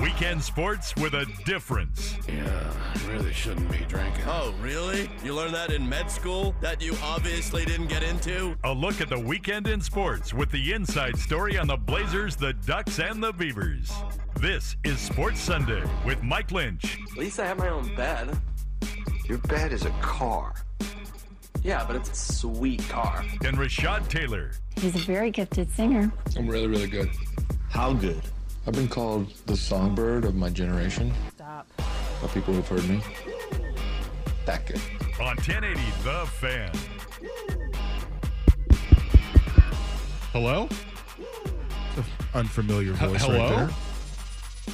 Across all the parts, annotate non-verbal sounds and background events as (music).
Weekend sports with a difference. Yeah, I really shouldn't be drinking. Oh, really? You learned that in med school that you obviously didn't get into? A look at the weekend in sports with the inside story on the Blazers, the Ducks, and the Beavers. This is Sports Sunday with Mike Lynch. At least I have my own bed. Your bed is a car. Yeah, but it's a sweet car. And Rashad Taylor. He's a very gifted singer. I'm really, really good. How good? I've been called the songbird of my generation. Stop. By people who've heard me. That good. On 1080 The Fan. Hello? Unfamiliar H- voice hello? right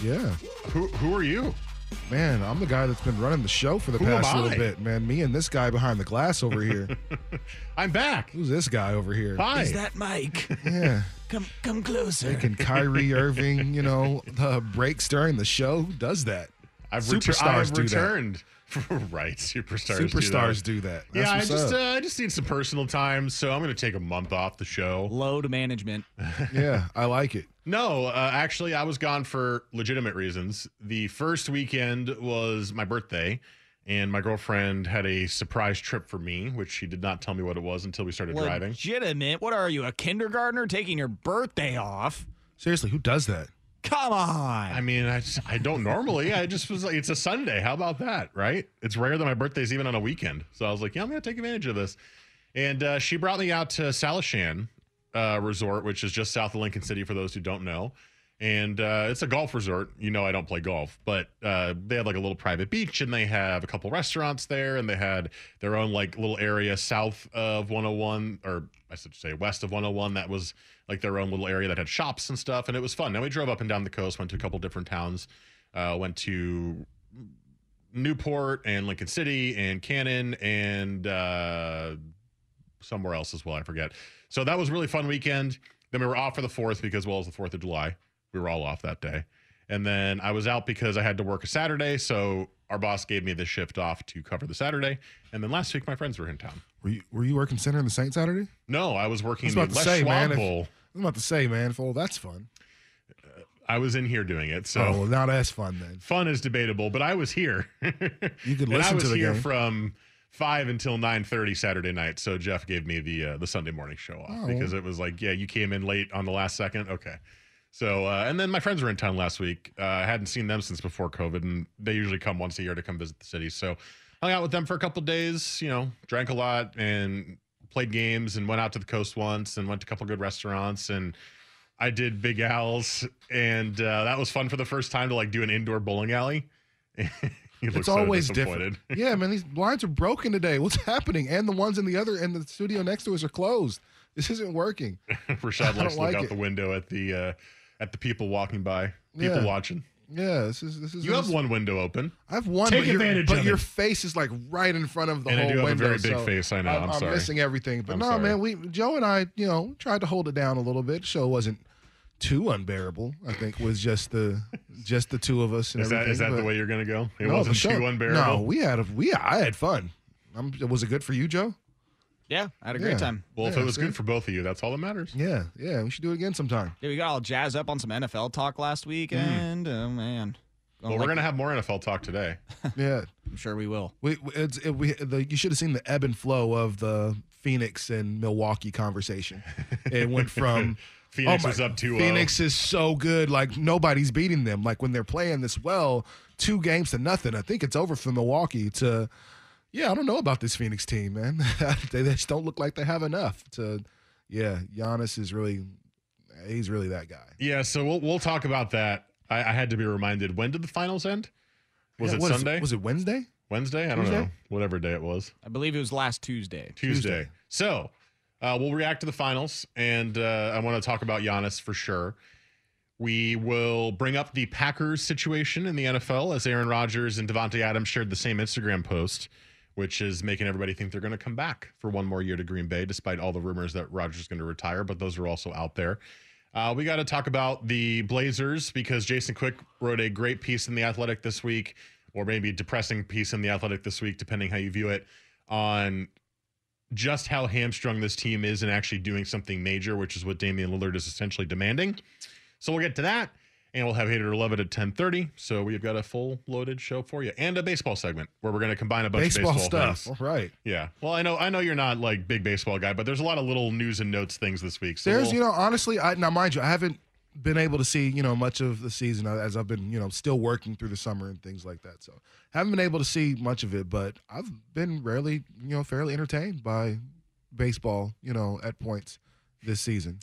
there. Yeah. Who who are you? Man, I'm the guy that's been running the show for the Who am past little bit, man. Me and this guy behind the glass over here. (laughs) I'm back. Who's this guy over here? Hi. Is that Mike? Yeah. (laughs) come come closer. Making Kyrie (laughs) Irving, you know, the breaks during the show. Who does that? I've, retur- Superstars I've do that. returned. (laughs) right, superstars. Superstars do do that. that. That's yeah, I just uh, I just need some personal time, so I'm going to take a month off the show. Load management. (laughs) yeah, I like it. No, uh, actually, I was gone for legitimate reasons. The first weekend was my birthday, and my girlfriend had a surprise trip for me, which she did not tell me what it was until we started driving. Legitimate. What are you, a kindergartner taking your birthday off? Seriously, who does that? Come on. I mean, I, I don't normally. I just was like, it's a Sunday. How about that, right? It's rare that my birthday's even on a weekend. So I was like, yeah, I'm going to take advantage of this. And uh, she brought me out to Salishan uh, Resort, which is just south of Lincoln City for those who don't know. And uh, it's a golf resort. You know, I don't play golf, but uh, they had like a little private beach and they have a couple restaurants there and they had their own like little area south of 101 or I should say west of 101 that was like their own little area that had shops and stuff. And it was fun. Then we drove up and down the coast, went to a couple different towns, uh, went to Newport and Lincoln City and Cannon and uh, somewhere else as well. I forget. So that was really fun weekend. Then we were off for the fourth because, well, it was the fourth of July. We were all off that day. And then I was out because I had to work a Saturday. So our boss gave me the shift off to cover the Saturday. And then last week, my friends were in town. Were you were you working center in the Saint Saturday? No, I was I working was the to Les say, man. Schwab if- Bowl. I'm about to say, man. If, oh, that's fun. I was in here doing it. So oh, well, now that's fun then. fun is debatable, but I was here. (laughs) You could and I listen was to the here game. from five until nine thirty Saturday night. So Jeff gave me the uh, the Sunday morning show off Oh. because it was like, yeah, you came in late on the last second. Okay. So uh, and then my friends were in town last week. Uh, I hadn't seen them since before COVID, and they usually come once a year to come visit the city. So hung out with them for a couple days. You know, drank a lot and played games, and went out to the coast once, and went to a couple good restaurants and. I did Big Al's, and uh, that was fun for the first time to like do an indoor bowling alley. (laughs) It's so always disappointed. different. yeah, man, these blinds are broken today. What's happening? And the ones in the other in the studio next to us are closed. This isn't working. (laughs) Rashad (laughs) likes to look like out it. the window at the uh, at the people walking by, people Yeah. watching. Yeah, this is this is. You have this- one window open. I have one. Take but your- advantage but of your it. face is like right in front of the And I whole do have a window. very big so face, I know. I'm sorry. missing everything. But I'm no, sorry. man, we Joe and I, you know, tried to hold it down a little bit. Show wasn't too unbearable. I think was just the just the two of us and Is that is that the way you're gonna go? It No, wasn't too unbearable. No, we had a, we I had fun. Um was it good for you, Joe? Yeah, I had a great Yeah. time. well, if Yeah, it was see? good for both of you, that's all that matters. Yeah, yeah. We should do it again sometime. Yeah, we got all jazzed up on some NFL talk last weekend. Mm. Oh man. Well, we're gonna have more NFL talk today. (laughs) Yeah, I'm sure we will. we we- it's it, we the, you should have seen the ebb and flow of the Phoenix and Milwaukee conversation. It went from (laughs) Phoenix Oh my- was up 2 Phoenix is so good. Like nobody's beating them. Like when they're playing this well, two games to nothing. I think it's over for Milwaukee to yeah, I don't know about this Phoenix team, man. (laughs) they just don't look like they have enough to yeah, Giannis is really he's really that guy. Yeah, so we'll we'll talk about that. I, I had to be reminded. When did the finals end? Was Yeah, it what is- Sunday? was it Wednesday? Wednesday? I don't Tuesday? know. Whatever day it was. I believe it was last Tuesday. Tuesday. So uh, we'll react to the finals, and uh, I want to talk about Giannis for sure. We will bring up the Packers situation in the NFL as Aaron Rodgers and Davante Adams shared the same Instagram post, which is making everybody think they're going to come back for one more year to Green Bay, despite all the rumors that Rodgers is going to retire. But those are also out there. Uh, we got to talk about the Blazers because Jason Quick wrote a great piece in the Athletic this week, or maybe a depressing piece in the Athletic this week, depending how you view it, on just how hamstrung this team is in actually doing something major, which is what Damian Lillard is essentially demanding. So we'll get to that, and we'll have Hater Love it at 1030. So we've got a full loaded show for you and a baseball segment where we're going to combine a bunch Baseball, of baseball stuff. things. All right. Yeah. Well, I know I know you're not like big baseball guy, but there's a lot of little news and notes things this week. So There's, we'll- you know, honestly, I now mind you, I haven't been able to see, you know, much of the season as I've been, you know, still working through the summer and things like that. So haven't been able to see much of it, but I've been rarely, you know, fairly entertained by baseball, you know, at points this season.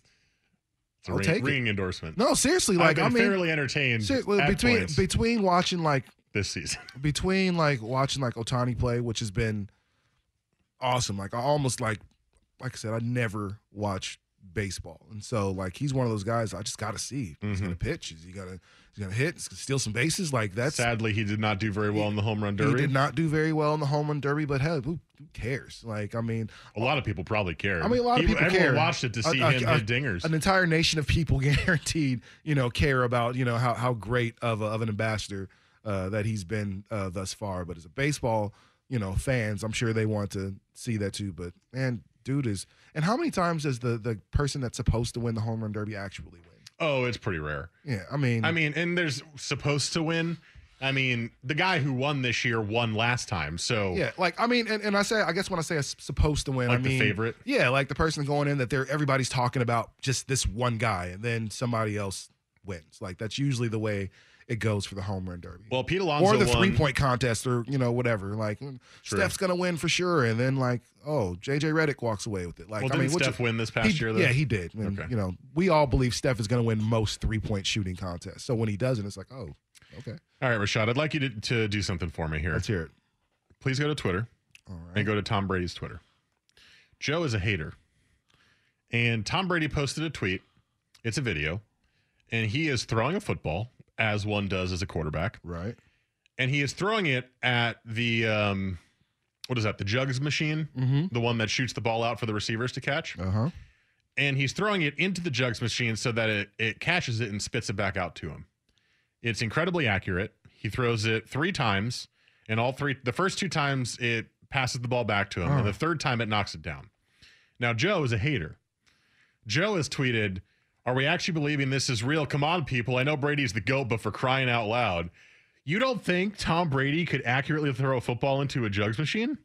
It's a I'll ring, take ringing endorsement. No, seriously, I've like been I mean, fairly entertained ser- between points between watching like this season. (laughs) between like watching like Ohtani play, which has been awesome. Like I almost like like I said, I never watched baseball, and so like he's one of those guys I just got to see. He's Mm-hmm. gonna pitch. Is he gonna he's gonna hit? He's gonna steal some bases. Like that's Sadly, he did not do very well in the home run derby. he did not do very well in the home run derby. But hell, who, who cares? Like I mean, A lot of people probably care. I mean, a lot of people everyone care. watched it to see a- him a- hit dingers. An entire nation of people (laughs) guaranteed, you know, care about you know how how great of a, of an ambassador uh, that he's been uh, thus far. But as a baseball, you know, fans, I'm sure they want to see that too. But man, dude is. And how many times does the the person that's supposed to win the home run derby actually win? oh, it's pretty rare. Yeah, I mean, I mean, and there's supposed to win. I mean, the guy who won this year won last time. So Yeah, like I mean, and, and I say, I guess when I say it's supposed to win, Like I the mean favorite? Yeah, like the person going in that they're everybody's talking about just this one guy, and then somebody else wins. Like that's usually the way it goes for the home run derby. well, Pete Alonso or the won. three point contest, or you know whatever. Like mm, True. Steph's gonna win for sure, and then like oh JJ Redick walks away with it. Like Well, I mean, Steph is- win this past he- year, though? Yeah, he did. And, Okay. You know, we all believe Steph is gonna win most three point shooting contests. So when he doesn't, it's like oh okay, All right, Rashad, I'd like you to, to do something for me here. let's hear it. Please go to Twitter All right. and go to Tom Brady's Twitter. Joe is a hater. And Tom Brady posted a tweet. It's a video. And he is throwing a football, as one does as a quarterback. Right. And he is throwing it at the, um, what is that, the jugs machine? Mm-hmm. The one that shoots the ball out for the receivers to catch. Uh huh. and he's throwing it into the jugs machine so that it, it catches it and spits it back out to him. It's incredibly accurate. He throws it three times, and all three, the first two times it passes the ball back to him, and the third time it knocks it down. Now, Joe is a hater. Joe has tweeted, Are we actually believing this is real? Come on, people. I know Brady's the GOAT, but for crying out loud. You don't think Tom Brady could accurately throw a football into a jugs machine?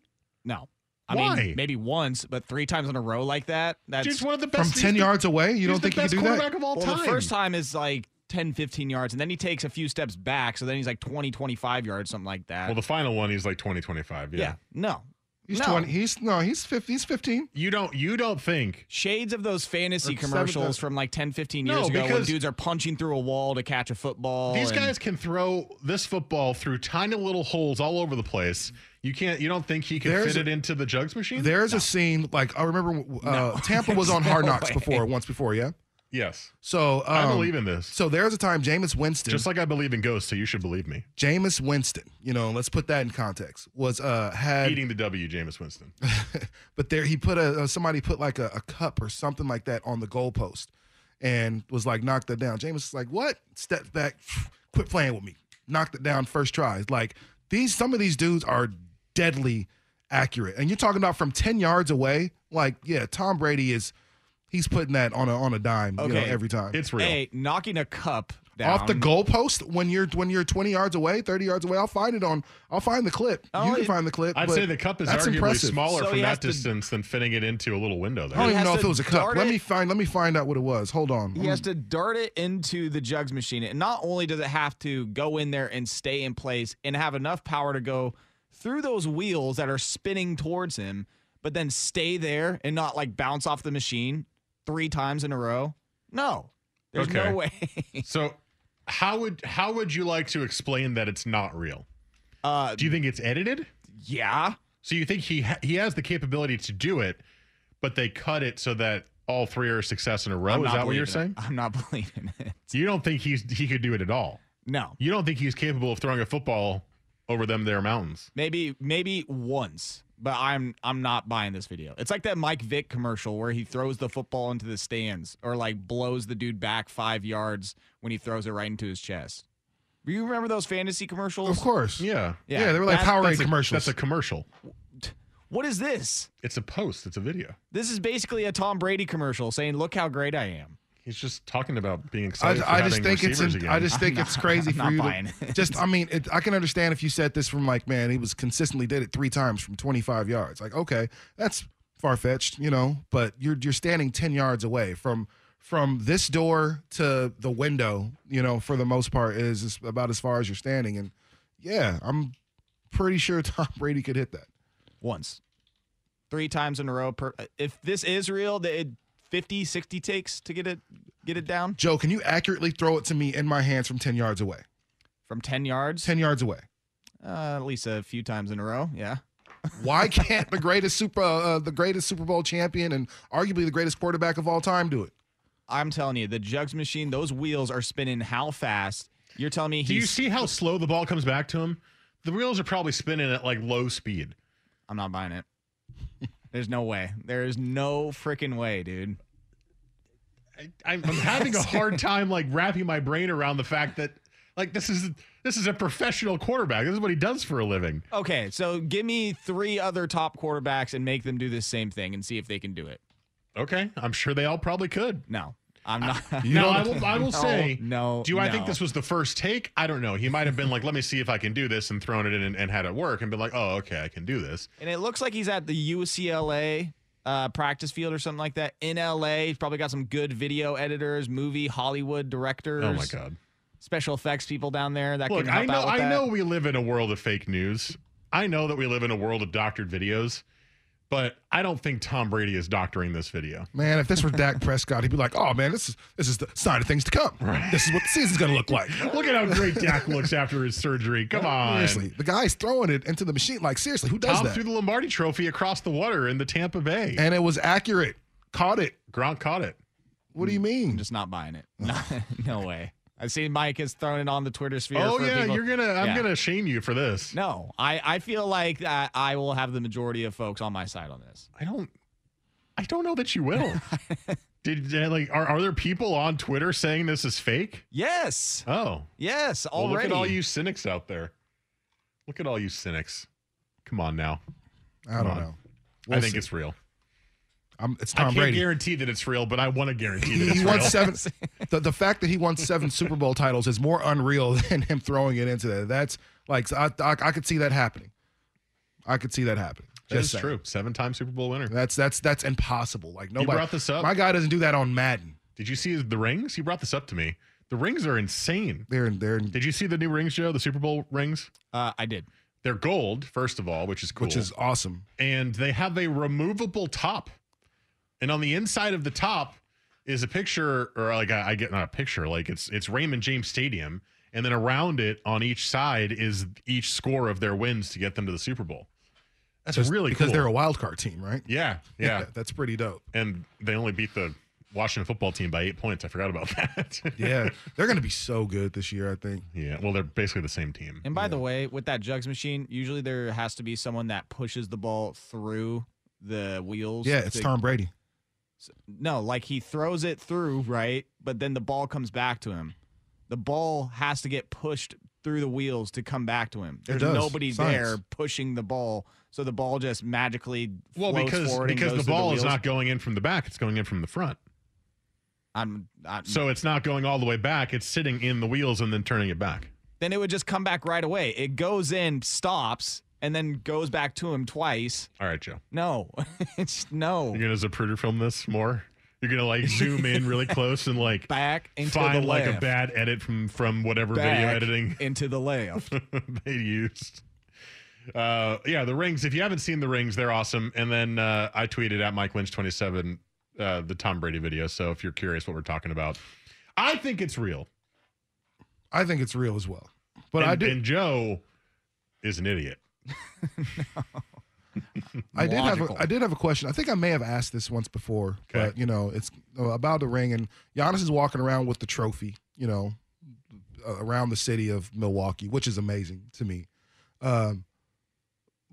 No. I Why? mean, maybe once, but three times in a row like that. That's He's one of the best From best. ten the- yards away, you don't the think he could best do quarterback that? of all well, time. the first time is like 10, 15 yards, and then he takes a few steps back, so then he's like 20, 25 yards, something like that. Well, the final one, he's like 20, 25. yeah. No. He's no. twenty. He's no. He's fifty. He's fifteen. You don't you don't think Shades of those fantasy commercials from like 10, 15 No, years ago when dudes are punching through a wall to catch a football. these and- guys can throw this football through tiny little holes all over the place? You can't. You don't think he could There's fit a- it into the jugs machine? There's a scene like I remember uh, No. Tampa (laughs) was on Hard Knocks way. before once before, yeah. Yes, So um, I believe in this. So there's a time Jameis Winston, Just like I believe in ghosts, so you should believe me. Jameis Winston, you know, let's put that in context. Was uh had Eating the W, Jameis Winston. (laughs) but there he put a uh, somebody put like a, a cup or something like that on the goalpost and was like knocked that down. Jameis was like, "What?" Steps back, (sniffs) quit playing with me. Knocked it down first try. Like these, some of these dudes are deadly accurate, and you're talking about from ten yards away. Like, yeah, Tom Brady is. He's putting that on a on a dime, you know, Okay. every time. It's real. A, knocking a cup down. Off the goalpost when you're when you're 20 yards away, 30 yards away. I'll find it on. I'll find the clip. Oh, you can it- find the clip. I'd but say the cup is arguably impressive. smaller So from that to- distance than fitting it into a little window there. I don't even know if it was a cup. dart Let me find. Let me find out what it was. Hold on. He has to dart it into the jugs machine. And not only does it have to go in there and stay in place and have enough power to go through those wheels that are spinning towards him, but then stay there and not like bounce off the machine three times in a row. No. There's Okay. no way. So, how would how would you like to explain that it's not real? uh Do you think it's edited? yeah. So you think he ha- he has the capability to do it, but they cut it so that all three are a success in a row? I'm Is that what you're believing saying? it. I'm not (laughs) believing it. You don't think he's he could do it at all? No. You don't think he's capable of throwing a football over them there mountains? Maybe maybe once, but I'm I'm not buying this video. It's like that Mike Vick commercial where he throws the football into the stands or like blows the dude back 5 yards when he throws it right into his chest. Do you remember those fantasy commercials? Of course. Yeah. Yeah, they were like That- Powerade That's a, commercials. that's a commercial. What is this? It's a post. It's a video. This is basically a Tom Brady commercial saying, "Look how great I am." He's just talking about being I, excited. for I just think it's receivers in, again. I just think I'm it's not- crazy I'm for not you buying to it. just I mean it, I can understand if you said this from like man he was consistently did it three times from 25 yards like okay that's far fetched you know but you're you're standing 10 yards away from from this door to the window you know for the most part is is about as far as you're standing and yeah I'm pretty sure (laughs) Tom Brady could hit that Once. 3 times in a row per If this is real, that it 50 60 takes to get it get it down Joe can you accurately throw it to me in my hands from 10 yards away from 10 yards. 10 yards away Uh, at least a few times in a row. Yeah. (laughs) Why can't the greatest super uh, the greatest Super Bowl champion and arguably the greatest quarterback of all time do it? I'm telling you, the jugs machine, those wheels are spinning how fast? You're telling me Do you see how slow the ball comes back to him? The wheels are probably spinning at like low speed. I'm not buying it. (laughs) There's no way. There is no freaking way, dude. I, I'm, I'm having a hard (laughs) time like wrapping my brain around the fact that like this is this is a professional quarterback. This is what he does for a living. Okay, so give me three other top quarterbacks and make them do the same thing and see if they can do it. Okay, I'm sure they all probably could. No, I'm not. (laughs) No, I will I will No, say no. Do I think this was the first take? I don't know. He might have been like, "Let me see if I can do this," and thrown it in and, and had it work, and been like, "Oh, okay, I can do this." And it looks like he's at the UCLA uh, practice field or something like that in LA. He's probably got some good video editors, movie Hollywood directors. Oh my god! Special effects people down there that Look, can help I know out with I that. know we live in a world of fake news. I know that we live in a world of doctored videos, but I don't think Tom Brady is doctoring this video. Man, if this were Dak (laughs) Prescott, he'd be like, "Oh man, this is this is the sign of things to come. This is what the season's going to look like." Look at how great Dak looks after his surgery. Come on. Seriously, the guy's throwing it into the machine. Like seriously, who does that? Tom that? threw the Lombardi trophy across the water in the Tampa Bay. and it was accurate. Caught it. Gronk caught it. What do you hmm. mean? I'm mean? just not buying it. No, (laughs) no way. I see Mike has thrown it on the Twitter sphere. Oh for yeah, people- you're gonna I'm Yeah. gonna shame you for this. No, I, I feel like that I will have the majority of folks on my side on this. I don't I don't know that you will. (laughs) Did like are, are there people on Twitter saying this is fake? Yes, Oh. yes, Well, already. look at all you cynics out there. Look at all you cynics. Come on now. I don't on. know. I We'll think see. it's real. I'm, it's I can't Brady. guarantee that it's real, but I want to guarantee that He, it's he real. won seven. (laughs) The, the fact that he won seven Super Bowl titles is more unreal (laughs) than him throwing it into that. That's like I, I, I could see that happening. I could see that happening. That is Just saying. true. Seven-time Super Bowl winner. That's that's that's impossible. Like nobody. brought this up? My guy doesn't do that on Madden. Did you see the rings? He brought this up to me. The rings are insane. They're they're Did you see the new rings, Joe? The Super Bowl rings? Uh, I did. They're gold, first of all, which is cool. which is awesome. and they have a removable top. And on the inside of the top is a picture, or like I, I get not a picture, like it's it's Raymond James Stadium, and then around it on each side is each score of their wins to get them to the Super Bowl. That's Just really because cool. they're a wild card team, right? yeah, (laughs) yeah, that's pretty dope. and they only beat the Washington football team by eight points. I forgot about (laughs) that. Yeah, they're going to be so good this year. I think. yeah. Well, they're basically the same team. And by the way, with that jugs machine, usually there has to be someone that pushes the ball through the wheels. Yeah, it's to- Tom Brady. No, like he throws it through, right? But then the ball comes back to him. The ball has to get pushed through the wheels to come back to him. There's nobody Science. there pushing the ball, so the ball just magically Well, flows because forward and because goes the through ball is not going in from the back; it's going in from the front. I'm, I'm So it's not going all the way back. It's sitting in the wheels and then turning it back. then it would just come back right away. It goes in, stops, and then goes back to him twice. All right, Joe. No, (laughs) it's no. You're gonna Zapruder film this more. You're gonna like zoom in really (laughs) close and like Back into find the like a bad edit from from whatever video editing (laughs) into the left. they used. Uh, yeah, the rings. If you haven't seen the rings, they're awesome. And then uh, I tweeted at Mike Lynch twenty seven uh, the Tom Brady video. So if you're curious what we're talking about, I think it's real. I think it's real as well. But and, I did. And Joe is an idiot. (laughs) (laughs) I did have a, I did have a question. I think I may have asked this once before, Okay. but you know, it's uh, about the ring and Giannis is walking around with the trophy, you know, uh, around the city of Milwaukee, which is amazing to me. Um,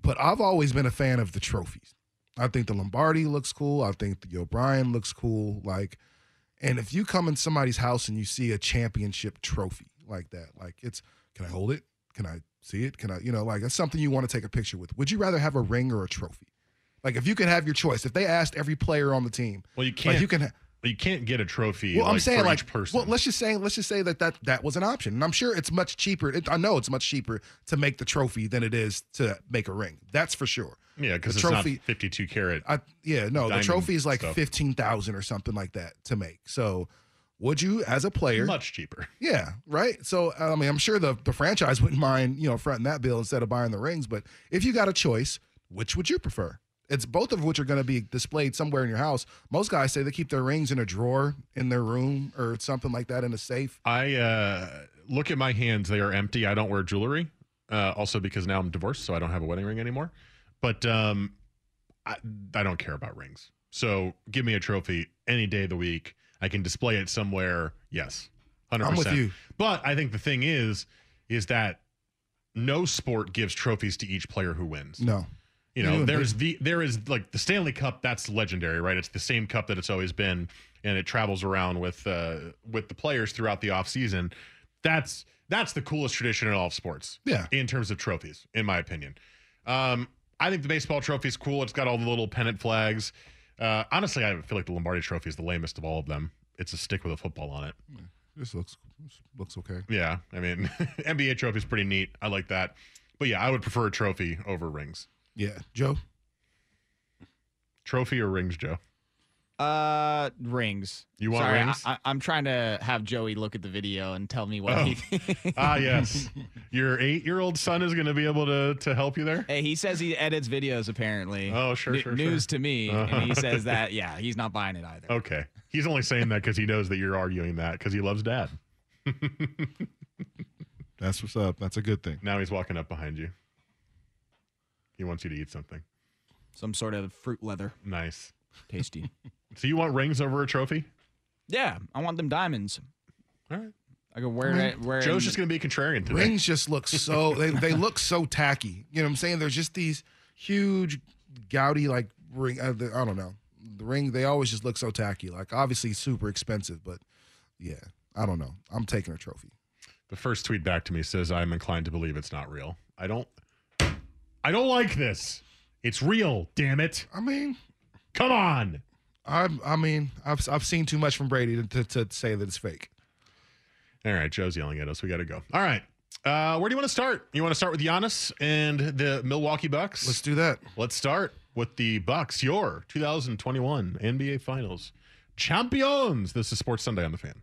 but I've always been a fan of the trophies. I think the Lombardi looks cool. I think the O'Brien looks cool. Like, and if you come in somebody's house and you see a championship trophy like that, like it's, can I hold it? Can I see it? Can I, you know, like that's something you want to take a picture with. Would you rather have a ring or a trophy? Like, if you could have your choice, if they asked every player on the team, Well, you can't. you can. Ha- you can't get a trophy. well, like, I'm saying for like each person. Well, let's just say let's just say that that that was an option, and I'm sure it's much cheaper. It, I know it's much cheaper to make the trophy than it is to make a ring. That's for sure. yeah, because the it's trophy- not 52 karat. I yeah no, the trophy is like stuff. fifteen thousand or something like that to make. So, would you as a player? much cheaper. Yeah, right. So I mean, I'm sure the the franchise (laughs) wouldn't mind you know fronting that bill instead of buying the rings. But if you got a choice, which would you prefer? It's both of which are going to be displayed somewhere in your house. Most guys say they keep their rings in a drawer in their room or something like that in a safe. I uh, look at my hands; they are empty. I don't wear jewelry. Uh, also, because now I'm divorced, so I don't have a wedding ring anymore. But um, I, I don't care about rings. So give me a trophy any day of the week. I can display it somewhere. Yes, hundred I'm with you. But I think the thing is, is that no sport gives trophies to each player who wins. No, You You know, there's the there is like the Stanley Cup. That's legendary, right? It's the same cup that it's always been, and it travels around with uh, with the players throughout the off season. That's that's the coolest tradition in all of sports. Yeah. in terms of trophies, in my opinion. Um, I think the baseball trophy is cool. It's got all the little pennant flags. Uh, honestly, I feel like the Lombardi Trophy is the lamest of all of them. It's a stick with a football on it. this looks this looks okay. Yeah, I mean, (laughs) NBA trophy is pretty neat. I like that. But yeah, I would prefer a trophy over rings. Yeah, Joe. Trophy or rings, Joe? Uh, rings. You want Sorry, rings? I, I, I'm trying to have Joey look at the video and tell me what Oh. he (laughs) thinks. Ah, yes. (laughs) Your eight-year-old son is going to be able to to help you there. Hey, he says he edits videos apparently. Oh, sure, N- sure, News sure. to me, Uh-huh. and he says that yeah, he's not buying it either. Okay, he's only saying that because he knows that you're arguing that because he loves dad. (laughs) That's what's up. That's a good thing. Now he's walking up behind you. He wants you to eat something Some sort of fruit leather, nice. tasty. (laughs) So you want rings over a trophy? yeah, I want them diamonds. All right. I go wear I mean, it. Wear Joe's just going to be contrarian today. Rings just look so they, they look so tacky. You know what I'm saying? There's just these huge, gaudy like ring. Uh, the, I don't know. The ring they always just look so tacky. Like obviously super expensive, but yeah, I don't know. I'm taking a trophy. The first tweet back to me says I'm inclined to believe it's not real. I don't. I don't like this. It's real. Damn it! I mean, Come on. I I mean I've I've seen too much from Brady to, to, to say that it's fake. All right, Joe's yelling at us. We got to go. All right. Uh, where do you want to start? You want to start with Giannis and the Milwaukee Bucks? Let's do that. Let's start with the Bucks. Your 2021 NBA Finals champions. This is Sports Sunday on the Fan.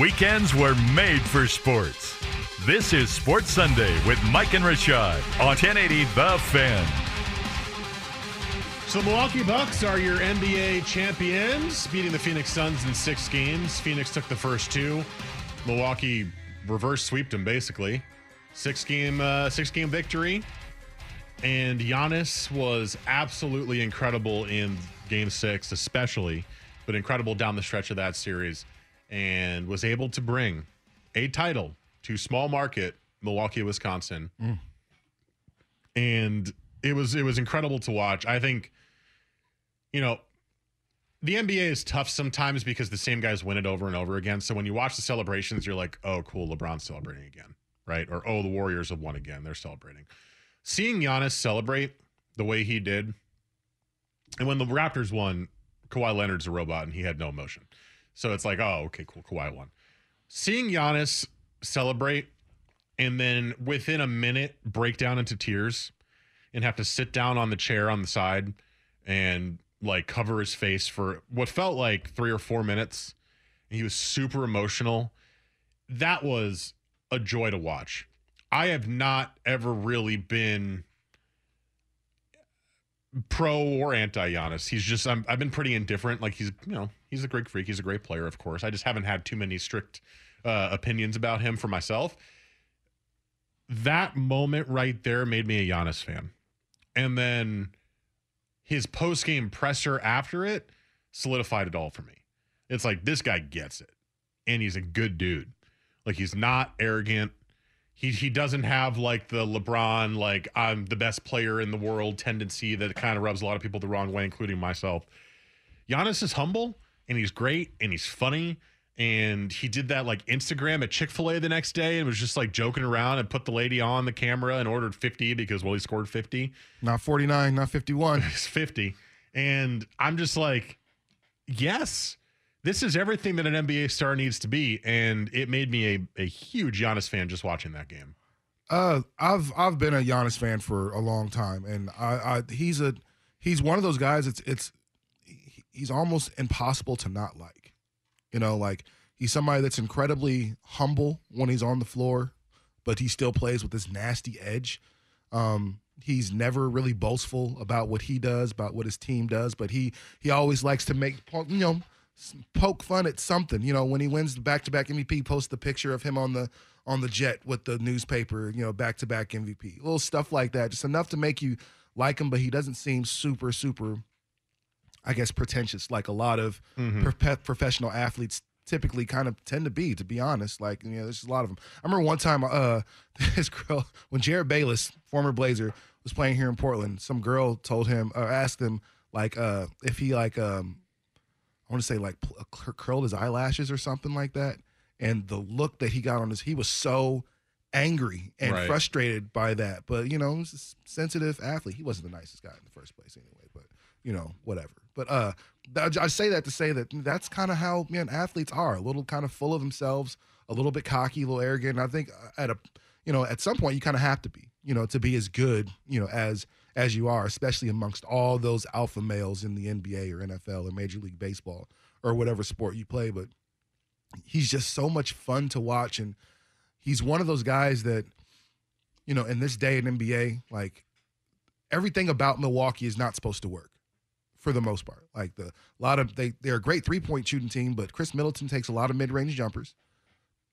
Weekends were made for sports. This is Sports Sunday with Mike and Rashad on 1080 The Fan. So Milwaukee Bucks are your NBA champions, beating the Phoenix Suns in six games. Phoenix took the first two. Milwaukee reverse sweeped them basically. Six game, uh, six game victory. And Giannis was absolutely incredible in Game Six, especially, but incredible down the stretch of that series, and was able to bring a title to small market Milwaukee, Wisconsin. Mm. And it was it was incredible to watch. I think, you know, the NBA is tough sometimes because the same guys win it over and over again. So when you watch the celebrations, you're like, oh, cool, LeBron's celebrating again, right? Or oh, the Warriors have won again. They're celebrating. Seeing Giannis celebrate the way he did, and when the Raptors won, Kawhi Leonard's a robot and he had no emotion. So it's like, oh, okay, cool, Kawhi won. Seeing Giannis celebrate and then within a minute break down into tears and have to sit down on the chair on the side and like cover his face for what felt like three or four minutes. He was super emotional. That was a joy to watch. I have not ever really been pro or anti Giannis. He's just i have been pretty indifferent. Like he's you know he's a great freak. He's a great player, of course. I just haven't had too many strict uh, opinions about him for myself. That moment right there made me a Giannis fan, and then his post game presser after it solidified it all for me. It's like this guy gets it, and he's a good dude. Like he's not arrogant. He he doesn't have like the LeBron like I'm the best player in the world tendency that kind of rubs a lot of people the wrong way, including myself. Giannis is humble and he's great and he's funny and he did that like Instagram at Chick Fil A the next day and was just like joking around and put the lady on the camera and ordered 50 because well he scored 50, not 49, not 51. (laughs) It's 50, and I'm just like, yes, this is everything that an NBA star needs to be, and it made me a, a huge Giannis fan just watching that game. Uh, I've I've been a Giannis fan for a long time, and I, I he's a he's one of those guys. It's it's he's almost impossible to not like. You know, like he's somebody that's incredibly humble when he's on the floor, but he still plays with this nasty edge. Um, he's never really boastful about what he does, about what his team does, but he he always likes to make you know poke fun at something. You know, when he wins the back to back MVP, post the picture of him on the on the jet with the newspaper. You know, back to back MVP, little stuff like that, just enough to make you like him. But he doesn't seem super super. I guess pretentious, like a lot of Mm-hmm. prof- professional athletes typically kind of tend to be. To be honest, like you know, there's a lot of them. I remember one time, uh, (laughs) this girl when Jerryd Bayless, former Blazer, was playing here in Portland. Some girl told him, or asked him, like, uh, if he like, um, want to say like cur- curled his eyelashes or something like that. And the look that he got on his, he was so angry and Right. frustrated by that. But you know, he was a sensitive athlete. He wasn't the nicest guy in the first place, anyway. But you know, whatever. But uh, I say that to say that that's kind of how man athletes are. A little kind of full of themselves, a little bit cocky, a little arrogant. And I think uh, at a you know, at some point you kind of have to be, you know, to be as good, you know, as as you are, especially amongst all those alpha males in the NBA or NFL or Major League Baseball or whatever sport you play. But he's just so much fun to watch, and he's one of those guys that, you know, in this day in NBA, like everything about Milwaukee is not supposed to work for the most part. Like the a lot of they they're a great three point shooting team, but Khris Middleton takes a lot of mid range jumpers.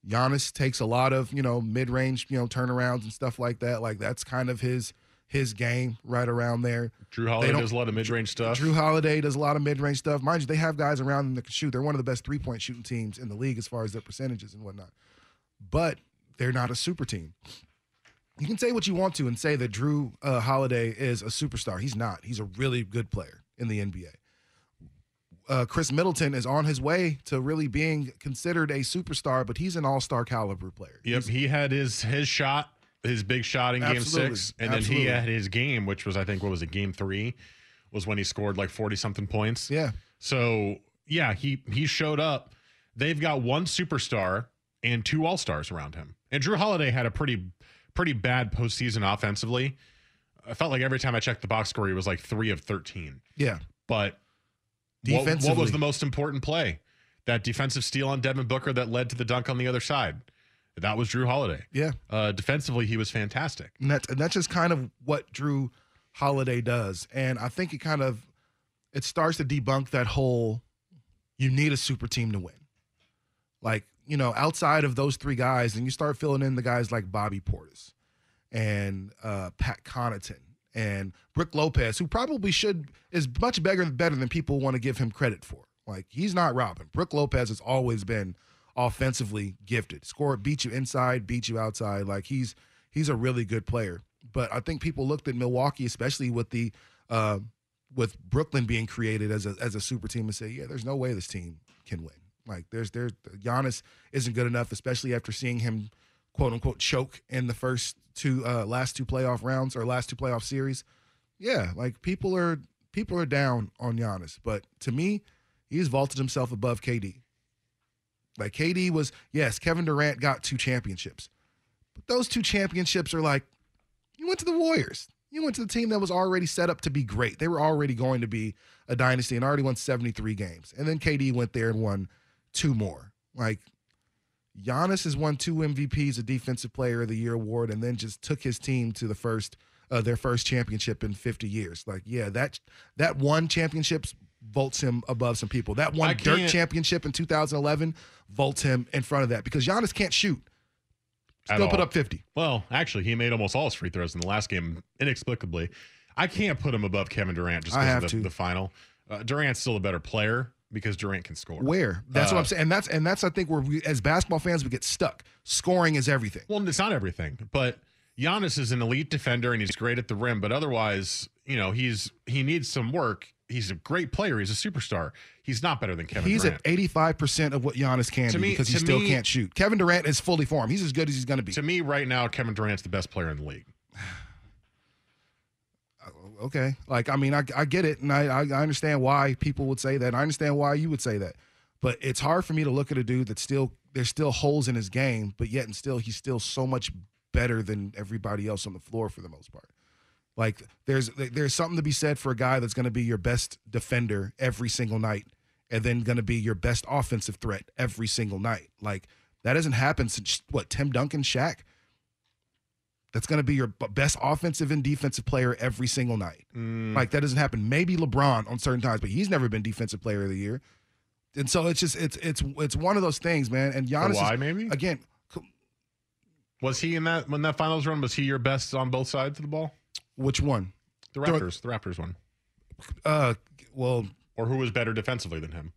Giannis takes a lot of you know mid range you know turnarounds and stuff like that. Like that's kind of his his game right around there. Jrue Holiday does a lot of mid range stuff. Jrue Holiday does a lot of mid range stuff. Mind you, they have guys around them that can shoot. They're one of the best three point shooting teams in the league as far as their percentages and whatnot. But they're not a super team. You can say what you want to and say that Jrue uh, Holiday is a superstar. He's not. He's a really good player in the NBA. Uh, Khris Middleton is on his way to really being considered a superstar, but he's an all-star caliber player. Yep, He's- he had his his shot, his big shot in Game Absolutely. Six, and Absolutely. then he had his game, which was I think what was it, Game Three, was when he scored like forty something points. Yeah. So yeah, he he showed up. They've got one superstar and two all stars around him, and Jrue Holiday had a pretty pretty bad postseason offensively. I felt like every time I checked the box score, he was like three of thirteen. yeah. But what, what was the most important play? That defensive steal on Devin Booker that led to the dunk on the other side. That was Jrue Holiday. Yeah. Uh, defensively, he was fantastic. And that's and that's just kind of what Jrue Holiday does. And I think it kind of it starts to debunk that whole you need a super team to win. Like, you know, outside of those three guys, and you start filling in the guys like Bobby Portis and uh, Pat Connaughton and Brook Lopez, who probably should is much better better than people want to give him credit for. Like he's not Robin. Brook Lopez has always been offensively gifted. Score beat you inside, beat you outside. Like he's he's a really good player. But I think people looked at Milwaukee, especially with the uh, with Brooklyn being created as a as a super team, and say, yeah, there's no way this team can win. Like there's there's Giannis isn't good enough, especially after seeing him quote unquote choke in the first two uh, last two playoff rounds or last two playoff series. Yeah, like people are people are down on Giannis, but to me, he's vaulted himself above KD. Like KD was yes, Kevin Durant got two championships, but those two championships are like you went to the Warriors. You went to the team that was already set up to be great. They were already going to be a dynasty and already won 73 games. And then KD went there and won two more. Like Giannis has won two MVPs, a Defensive Player of the Year award, and then just took his team to the first uh, their first championship in 50 years. Like, yeah, that that one championships vaults him above some people. That one Dirk championship in 2011 vaults him in front of that because Giannis can't shoot. Still put all. up 50. Well, actually, he made almost all his free throws in the last game inexplicably. I can't put him above Kevin Durant just because of the, the final. Uh, Durant's still a better player because Durant can score. Where? That's Uh, what I'm saying. And that's and that's I think where we as basketball fans we get stuck. Scoring is everything. Well, it's not everything, but Giannis is an elite defender and he's great at the rim. But otherwise, you know, he's he needs some work. He's a great player. He's a superstar. He's not better than Kevin He's Durant. at 85% of what Giannis can To be me- because he still me- can't shoot. Kevin Durant is fully formed. He's as good as he's going to be. to me, right now, Kevin Durant's the best player in the league. (sighs) okay. Like, I mean, I, I get it. And I, I, I understand why people would say that. I understand why you would say that. But it's hard for me to look at a dude that still, there's still holes in his game, but yet and still, he's still so much better than everybody else on the floor for the most part. Like, there's there's something to be said for a guy that's going to be your best defender every single night and then going to be your best offensive threat every single night. Like, that hasn't happened since, what, Tim Duncan, Shaq? That's going to be your best offensive and defensive player every single night. Mm. Like that doesn't happen. Maybe LeBron on certain times, but he's never been defensive player of the year. And so it's just it's it's it's one of those things, man. And Giannis, Kawhi, is, maybe? again, Was he in that when that finals run? Was he your best on both sides of the ball? Which one? The Raptors. The Raptors one. Uh, well, Or who was better defensively than him?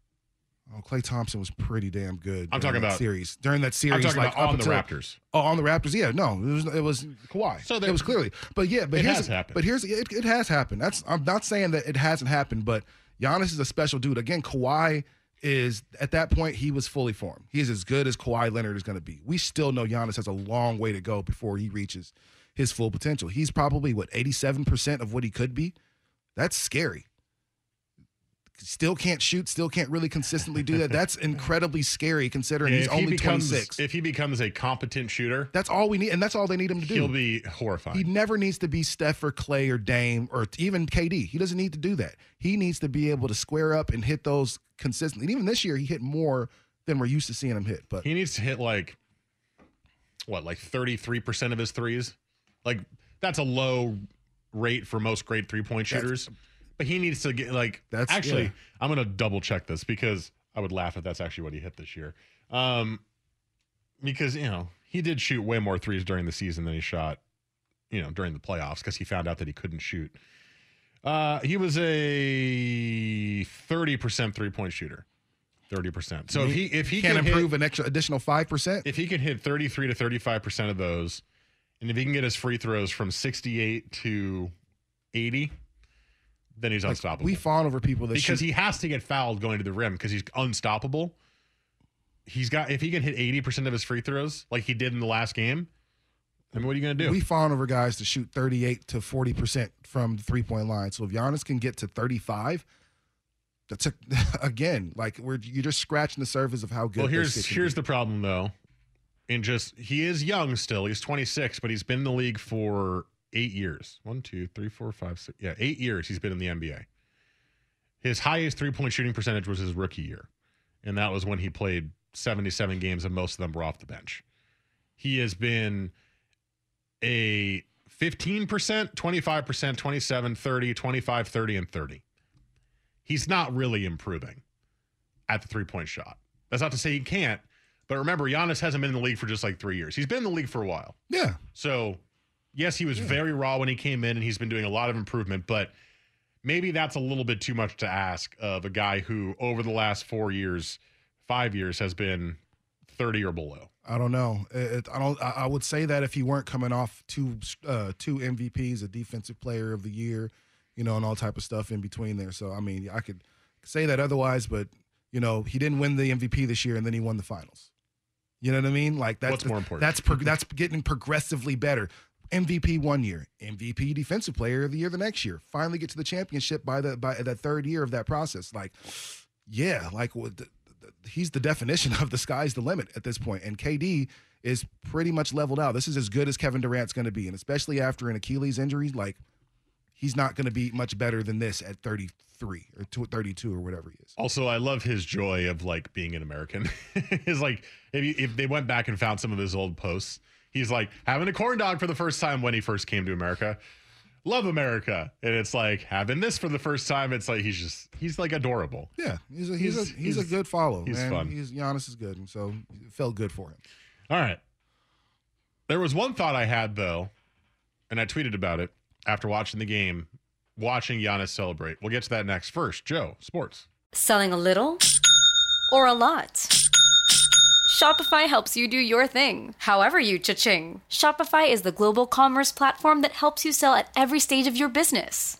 oh, Klay Thompson was pretty damn good. I'm talking about- series during that series. I'm talking like about on the until- Raptors. Oh, on the Raptors, yeah, no, it was it was Kawhi. So there- it was clearly, but yeah, but It here's has happened. but here's it, it has happened. That's I'm not saying that it hasn't happened, but Giannis is a special dude. Again, Kawhi is at that point he was fully formed. He is as good as Kawhi Leonard is going to be. We still know Giannis has a long way to go before he reaches his full potential. He's probably what 87 percent of what he could be. That's scary. still can't shoot, still can't really consistently do that. (laughs) That's incredibly scary considering he's if he only becomes, 26. If he becomes a competent shooter, That's all we need, and that's all they need him to do. he'll be horrifying. He never needs to be Steph or Klay or Dame or even KD. He doesn't need to do that. He needs to be able to square up and hit those consistently. And even this year, he hit more than we're used to seeing him hit. But he needs to hit like what, like thirty three percent of his threes. Like that's a low rate for most great three point shooters. but he needs to get like That's- actually. yeah. I'm gonna double check this because I would laugh if that's actually what he hit this year. Um, because you know he did shoot way more threes during the season than he shot, you know, during the playoffs because he found out that he couldn't shoot. Uh, he was a 30% three point shooter. 30%. So if he if he can can improve hit, an extra additional five percent, if he can hit 33 to 35% of those, and if he can get his free throws from 68 to 80, then he's unstoppable. we fawn over people that because shoot. he has to get fouled going to the rim because he's unstoppable. He's got if he can hit 80% of his free throws like he did in the last game, then what are you going to do? We fawn over guys to shoot 38 to 40 percent from the three point line. So if Giannis can get to 35, that's a, (laughs) again like we're you're just scratching the surface of how good. well, here's here's be. the problem though. And just he is young still. He's 26, but he's been in the league for eight years. One, two, three, four, five, six. Yeah, eight years he's been in the NBA. His highest three point shooting percentage was his rookie year, and that was when he played 77 games, and most of them were off the bench. He has been a 15%, 25%, 27, 30, 25, 30, and 30. He's not really improving at the three point shot. That's not to say he can't, but remember, Giannis hasn't been in the league for just like three years. He's been in the league for a while. yeah. So, yes, he was very raw when he came in, and he's been doing a lot of improvement, but maybe that's a little bit too much to ask of a guy who, over the last four years, five years, has been 30 or below. I don't know. It, I don't. I would say that if he weren't coming off two uh, two MVPs, a Defensive Player of the Year, you know, and all type of stuff in between there. So I mean, I could say that otherwise, but you know, he didn't win the MVP this year, and then he won the finals. You know what I mean? Like that's What's more important? That's pro- that's (laughs) getting progressively better. MVP one year, MVP Defensive Player of the Year the next year. Finally get to the championship by the by the third year of that process. Like, yeah, like what the, the- he's the definition (laughs) of the sky's the limit at this point. And KD is pretty much leveled out. This is as good as Kevin Durant's going to be, and especially after an Achilles injury, like he's not going to be much better than this at 33 or 32 or whatever he is. Also, I love his joy of like being an American. (laughs) Is like if you, if they went back and found some of his old posts, he's like having a corn dog for the first time when he first came to America. Love America, and it's like having this for the first time. It's like he's just he's like adorable. Yeah, he's a he's, He's- a he's, a good follow. he's man. fun. He's Giannis is good, and so it felt good for him. All right. There was one thought I had though, and I tweeted about it after watching the game, watching Giannis celebrate. We'll get to that next. First, Joe, sports. Selling a little or a lot? Shopify helps you do your thing, however you cha-ching. Shopify is the global commerce platform that helps you sell at every stage of your business.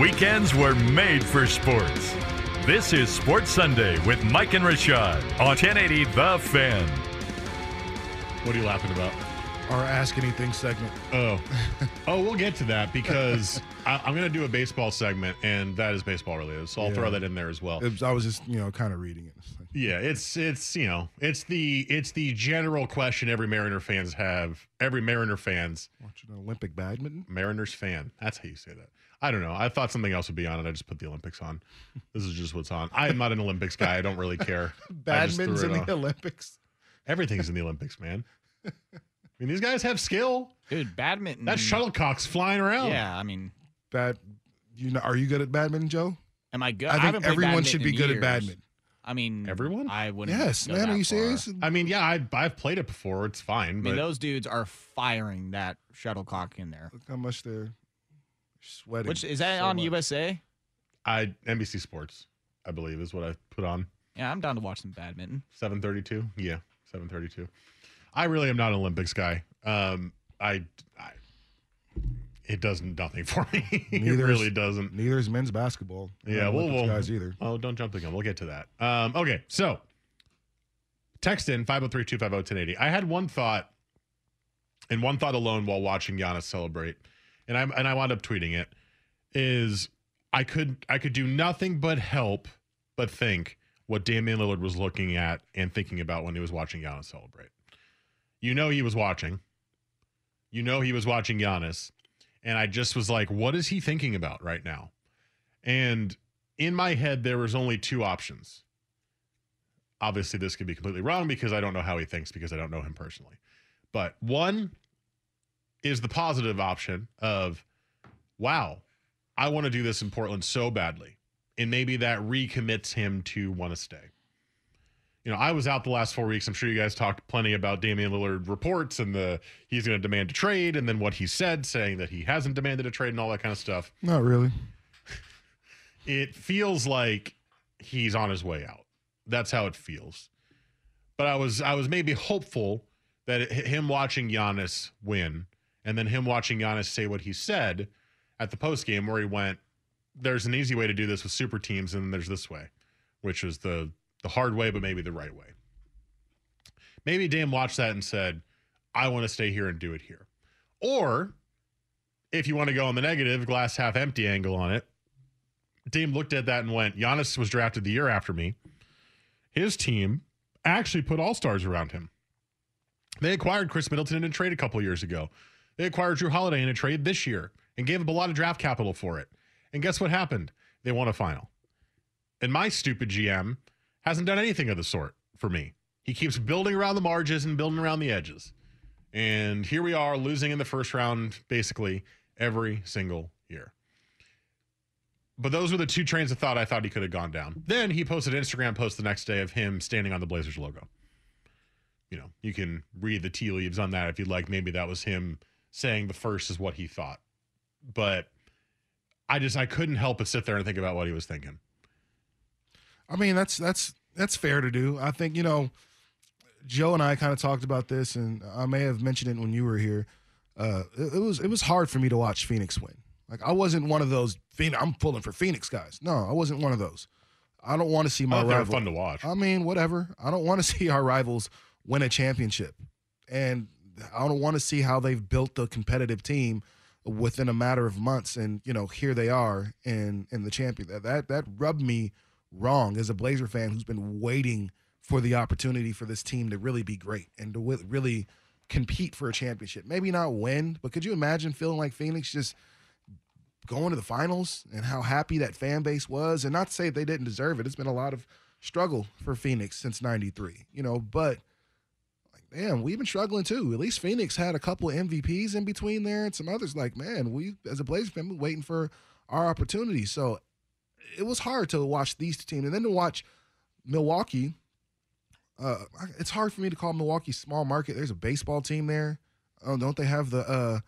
Weekends were made for sports. This is Sports Sunday with Mike and Rashad on 1080 The Fan. What are you laughing about? Our Ask Anything segment. Oh, oh, we'll get to that because (laughs) I, I'm going to do a baseball segment, and that is baseball related. So I'll Yeah. throw that in there as well. It was- I was just, you know, kind of reading it. Yeah, it's it's you know it's the it's the general question every Mariner fans have. Every Mariner fans watching Olympic badminton. Mariners fan. That's how you say that. I don't know. I thought something else would be on it. I just put the Olympics on. This is just what's on. I am not an Olympics guy. I don't really care. (laughs) I Badminton's in the on. Olympics. Everything's in the Olympics, man. I mean, these guys have skill. Dude, badminton. That shuttlecock's flying around. Yeah, I mean, Bad. You know, are you good at badminton, Joe? am I good? I think haven't everyone should be in good at badminton. I mean, Everyone? I wouldn't. Yes, go man. that Are you far. serious? I mean, yeah, I, I've played it before. It's fine. I mean, but those dudes are firing that shuttlecock in there. Look how much they're sweating. Which is that so on much. USA? I NBC Sports, I believe, is what I put on. Yeah, I'm down to watch some badminton. 732 yeah 732 i really am not an olympics guy um i, I it does nothing (laughs) for me it Neither is- really doesn't Neither is men's basketball. Yeah not well, Olympics well guys either. oh don't jump the gun we'll get to that um okay so text in 503-250-1080 i had one thought and one thought alone while watching Giannis celebrate and i and i wound up tweeting it is i could i could do nothing but help but think what Damian Lillard was looking at and thinking about when he was watching Giannis celebrate. You know he was watching. You know he was watching Giannis. And I just was like, what is he thinking about right now? And in my head, there was only two options. Obviously, this could be completely wrong because I don't know how he thinks because I don't know him personally. But one is the positive option of, wow, I want to do this in Portland so badly. And maybe that recommits him to want to stay. You know, I was out the last four weeks. I'm sure you guys talked plenty about Damian Lillard reports and the he's going to demand a trade, and then what he said, saying that he hasn't demanded a trade and all that kind of stuff. Not really. It feels like he's on his way out. That's how it feels. But I was I was maybe hopeful that it, him watching Giannis win and then him watching Giannis say what he said at the post game where he went, "There's an easy way to do this with super teams, and then there's this way," which is the the hard way, but maybe the right way. Maybe Dame watched that and said, "I want to stay here and do it here," or if you want to go on the negative, glass half empty angle on it, Dame looked at that and went, Giannis was drafted the year after me. His team actually put all stars around him. They acquired Khris Middleton in a trade a couple years ago. They acquired Jrue Holiday in a trade this year and gave up a lot of draft capital for it. And guess what happened? They won a final. And my stupid GM hasn't done anything of the sort for me. He keeps building around the margins and building around the edges. And here we are losing in the first round basically every single year. But those were the two trains of thought I thought he could have gone down. Then he posted an Instagram post the next day of him standing on the Blazers logo. You know, you can read the tea leaves on that if you'd like. Maybe that was him saying the first is what he thought. But I just I couldn't help but sit there and think about what he was thinking. I mean, that's that's that's fair to do. I think you know, Joe and I kind of talked about this, and I may have mentioned it when you were here. Uh, it, it was it was hard for me to watch Phoenix win. Like I wasn't one of those. Phoenix, I'm pulling for Phoenix guys. No, I wasn't one of those. I don't want to see my rival. fun to watch. I mean, whatever. I don't want to (laughs) see our rivals win a championship, and I don't want to see how they've built a competitive team within a matter of months. And you know, here they are in in the champion. That that, that rubbed me wrong as a Blazer fan who's been waiting for the opportunity for this team to really be great and to wi- really compete for a championship. Maybe not win, but could you imagine feeling like Phoenix just going to the finals and how happy that fan base was? And not to say they didn't deserve it. It's been a lot of struggle for Phoenix since 93, you know, but damn, we've been struggling too. At least Phoenix had a couple MVPs in between there and some others. Like, man, we as a Blazers fan, waiting for our opportunity. So it was hard to watch these two teams, and then to watch Milwaukee. Uh, it's hard for me to call Milwaukee small market. There's a baseball team there. Oh, don't they have the? uh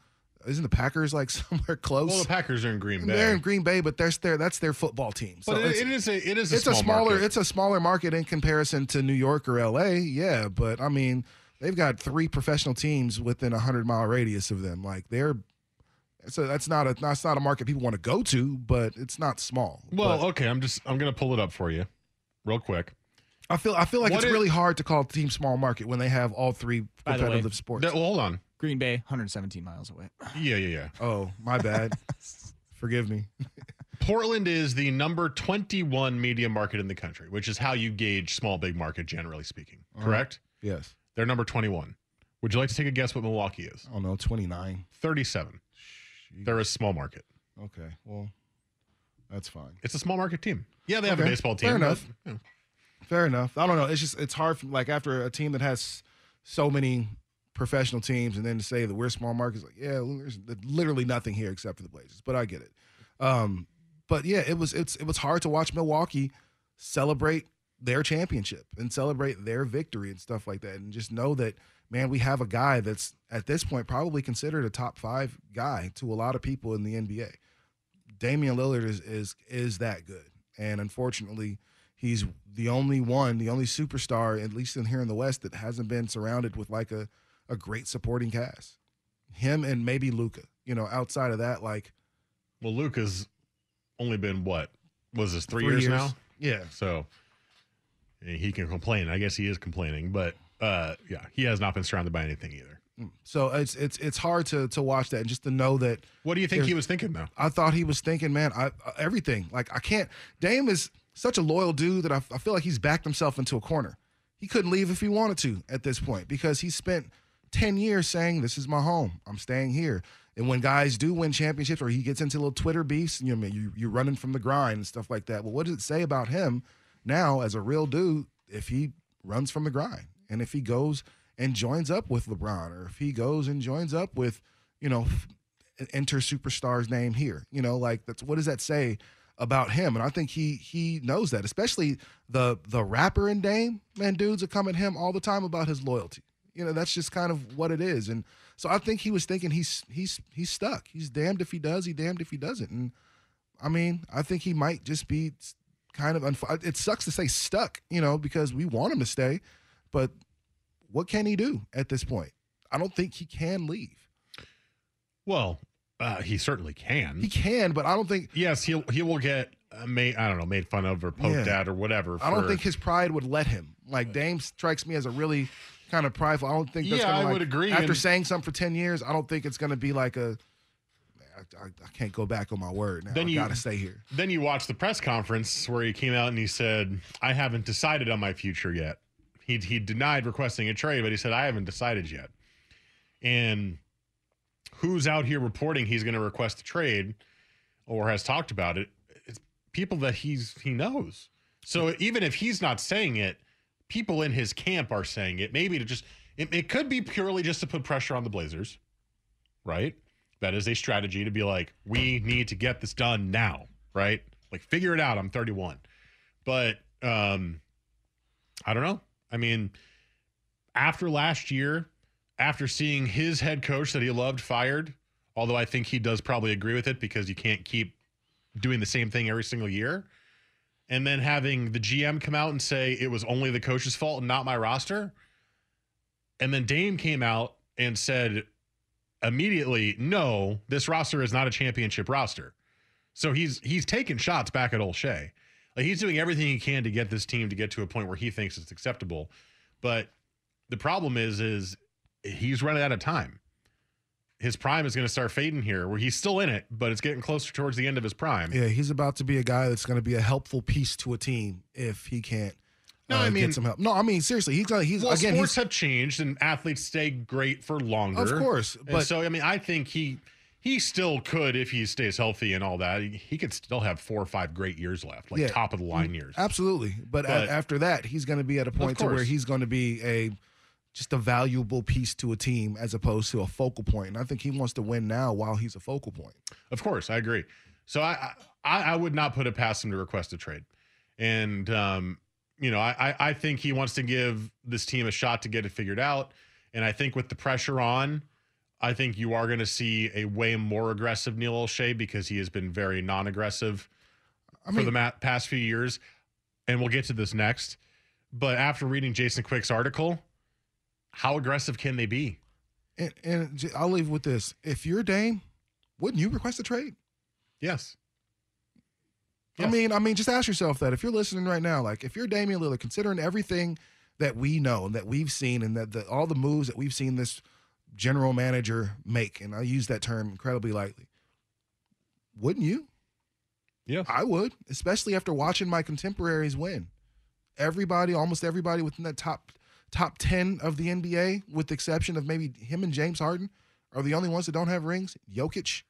Isn't the Packers like (laughs) somewhere close? Well, the Packers are in Green Bay. They're in Green Bay, but there's their that's their football team. But it- it is a it is a it's small a smaller market. it's a smaller market in comparison to New York or LA. Yeah, but I mean they've got three professional teams within a hundred mile radius of them. Like they're so that's not a that's not a market people want to go to, but it's not small. Well, But okay, I'm just I'm gonna pull it up for you, real quick. I feel I feel like What it's is- really hard to call a team small market when they have all three By the way, competitive sports. Well, hold on. Green Bay, 117 miles away. Yeah, yeah, yeah. Oh, my bad. (laughs) Forgive me. Portland is the number 21 media market in the country, which is how you gauge small big market generally speaking. Uh-huh. Correct? Yes. They're number 21. Would you like to take a guess what Milwaukee is? I don't know, 29. 37. They're a small market. Okay. Well, that's fine. It's a small market team. Yeah, they have a baseball team. fair but- enough. yeah. Fair enough. I don't know. It's just it's hard. For, like after a team that has so many professional teams, and then to say that we're small markets, like yeah, there's literally nothing here except for the Blazers. But I get it. Um, but yeah, it was it's it was hard to watch Milwaukee celebrate their championship and celebrate their victory and stuff like that, and just know that man, we have a guy that's at this point probably considered a top five guy to a lot of people in the NBA. Damian Lillard is is is that good, and unfortunately, he's the only one, the only superstar, at least in here in the West, that hasn't been surrounded with like a a great supporting cast. Him and maybe Luka. You know, outside of that, like Well, Luka's only been what? Was this three, Three years, years. now? Yeah. So he can complain. I guess he is complaining, but uh, yeah, he has not been surrounded by anything either. so it's it's it's hard to to watch that and just to know that. What do you think he was thinking though? I thought he was thinking, man, I, I- everything. Like I can't. Dame is such a loyal dude that I, I feel like he's backed himself into a corner. He couldn't leave if he wanted to at this point because he spent ten years saying, "This is my home. I'm staying here." And when guys do win championships or he gets into little Twitter beefs, you know, you you're running from the grind and stuff like that. Well, what does it say about him now as a real dude if he runs from the grind and if he goes and joins up with LeBron or if he goes and joins up with, you know, enter superstar's name here. You know, like that's what does that say about him? And I think he he knows that, especially the the rapper and Dame, man, dudes are coming him all the time about his loyalty. You know, that's just kind of what it is. And so I think he was thinking he's he's he's stuck. He's damned if he does, he damned if he doesn't. And I mean, I think he might just be kind of unf- it sucks to say stuck, you know, because we want him to stay, but what can he do at this point? I don't think he can leave. Well, uh, he certainly can. He can, but I don't think. Yes, he'll he will get uh, made. I don't know, made fun of or poked Yeah. at or whatever. I don't think his pride would let him. Like Dame strikes me as a really kind of prideful. I don't think that's Yeah, gonna, I like, would agree, After and- saying something for ten years, I don't think it's going to be like a. I, I, can't go back on my word now. Then I you- got to stay here. Then you watch the press conference where he came out and he said, "I haven't decided on my future yet." He he denied requesting a trade, but he said, "I haven't decided yet." And who's out here reporting he's going to request a trade or has talked about it? It's people that he's he knows. So even if he's not saying it, people in his camp are saying it. Maybe to just it, it could be purely just to put pressure on the Blazers, right? That is a strategy to be like, we need to get this done now, right? Like figure it out. I'm 31. But um I don't know. I mean, after last year, after seeing his head coach that he loved fired, although I think he does probably agree with it because you can't keep doing the same thing every single year. And then having the GM come out and say it was only the coach's fault and not my roster. And then Dame came out and said immediately, no, this roster is not a championship roster. So he's he's taking shots back at Olshey. Like he's doing everything he can to get this team to get to a point where he thinks it's acceptable. But the problem is, is he's running out of time. His prime is going to start fading here, where he's still in it, but it's getting closer towards the end of his prime. Yeah, he's about to be a guy that's going to be a helpful piece to a team if he can't. No, uh, I mean- get some help. No, I mean seriously, he's gonna. He's well, again. sports He's, have changed, and athletes stay great for longer. Of course, And but- so I mean, I think he he still could if he stays healthy and all that. He, could still have four or five great years left, like Yeah. top of the line years. Absolutely, but, a- after that, he's going to be at a point to where he's going to be a just a valuable piece to a team as opposed to a focal point. And I think he wants to win now while he's a focal point. Of course, I agree. So I I, I would not put it past him to request a trade, and um, you know I I think he wants to give this team a shot to get it figured out, and I think with the pressure on. I think you are going to see a way more aggressive Neil Olshey because he has been very non-aggressive I for the ma- past few years, and we'll get to this next. But after reading Jason Quick's article, how aggressive can they be? And, and I'll leave with this: if you're Dame, wouldn't you request a trade? Yes. I mean, I mean, just ask yourself that if you're listening right now, like if you're Damian Lillard, considering everything that we know and that we've seen, and that the, all the moves that we've seen this general manager make, and I use that term incredibly lightly, wouldn't you? Yeah, I would, especially after watching my contemporaries win. Everybody, almost everybody within that top top ten of the NBA, with the exception of maybe him and James Harden, are the only ones that don't have rings. Jokic.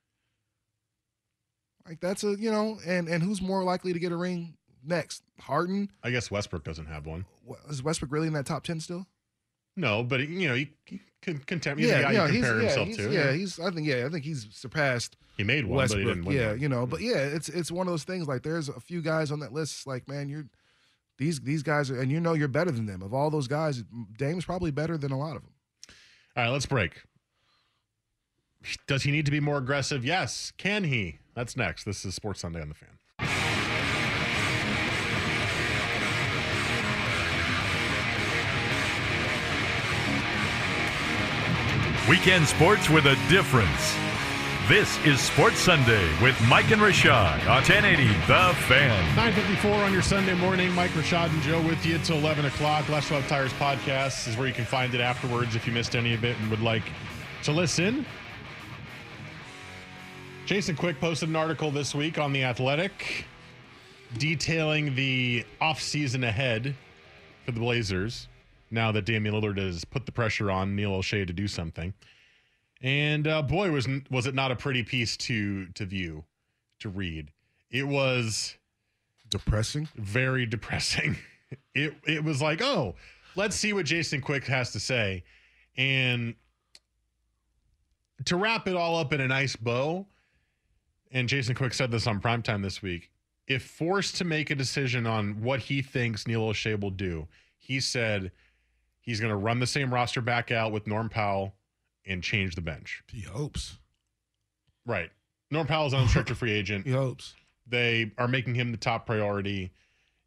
Like that's a you know, and and who's more likely to get a ring next? Harden. I guess Westbrook doesn't have one. Is Westbrook really in that top ten still? No, but you know, you can. He's the guy you compare yeah, himself he's- to. Yeah, he's. I think. Yeah, I think he's surpassed. He made one, Westbrook. but he didn't win. yeah, one. you know, but yeah, it's it's one of those things. Like there's a few guys on that list. Like man, you're these these guys are, and you know you're better than them. Of all those guys, Dame's probably better than a lot of them. All right, let's break. Does he need to be more aggressive? Yes. Can he? That's next. This is Sports Sunday on the Fan. Weekend sports with a difference. This is Sports Sunday with Mike and Rashad on 1080 The Fan. 954 on your Sunday morning. Mike Rashad and Joe with you till 11 o'clock. Les Schwab Tires podcast is where you can find it afterwards if you missed any of it and would like to listen. Jason Quick posted an article this week on The Athletic detailing the offseason ahead for the Blazers now that Damian Lillard has put the pressure on Neil Olshey to do something. And uh, boy, was was it not a pretty piece to to view, to read. It was depressing, very depressing. (laughs) It it was like, oh, let's see what Jason Quick has to say, and to wrap it all up in a nice bow. And Jason Quick said this on primetime this week. If forced to make a decision on what he thinks Neil Olshey will do, he said he's going to run the same roster back out with Norm Powell and change the bench. He hopes. Right. Norm Powell's an unrestricted free (laughs) agent. He hopes. They are making him the top priority.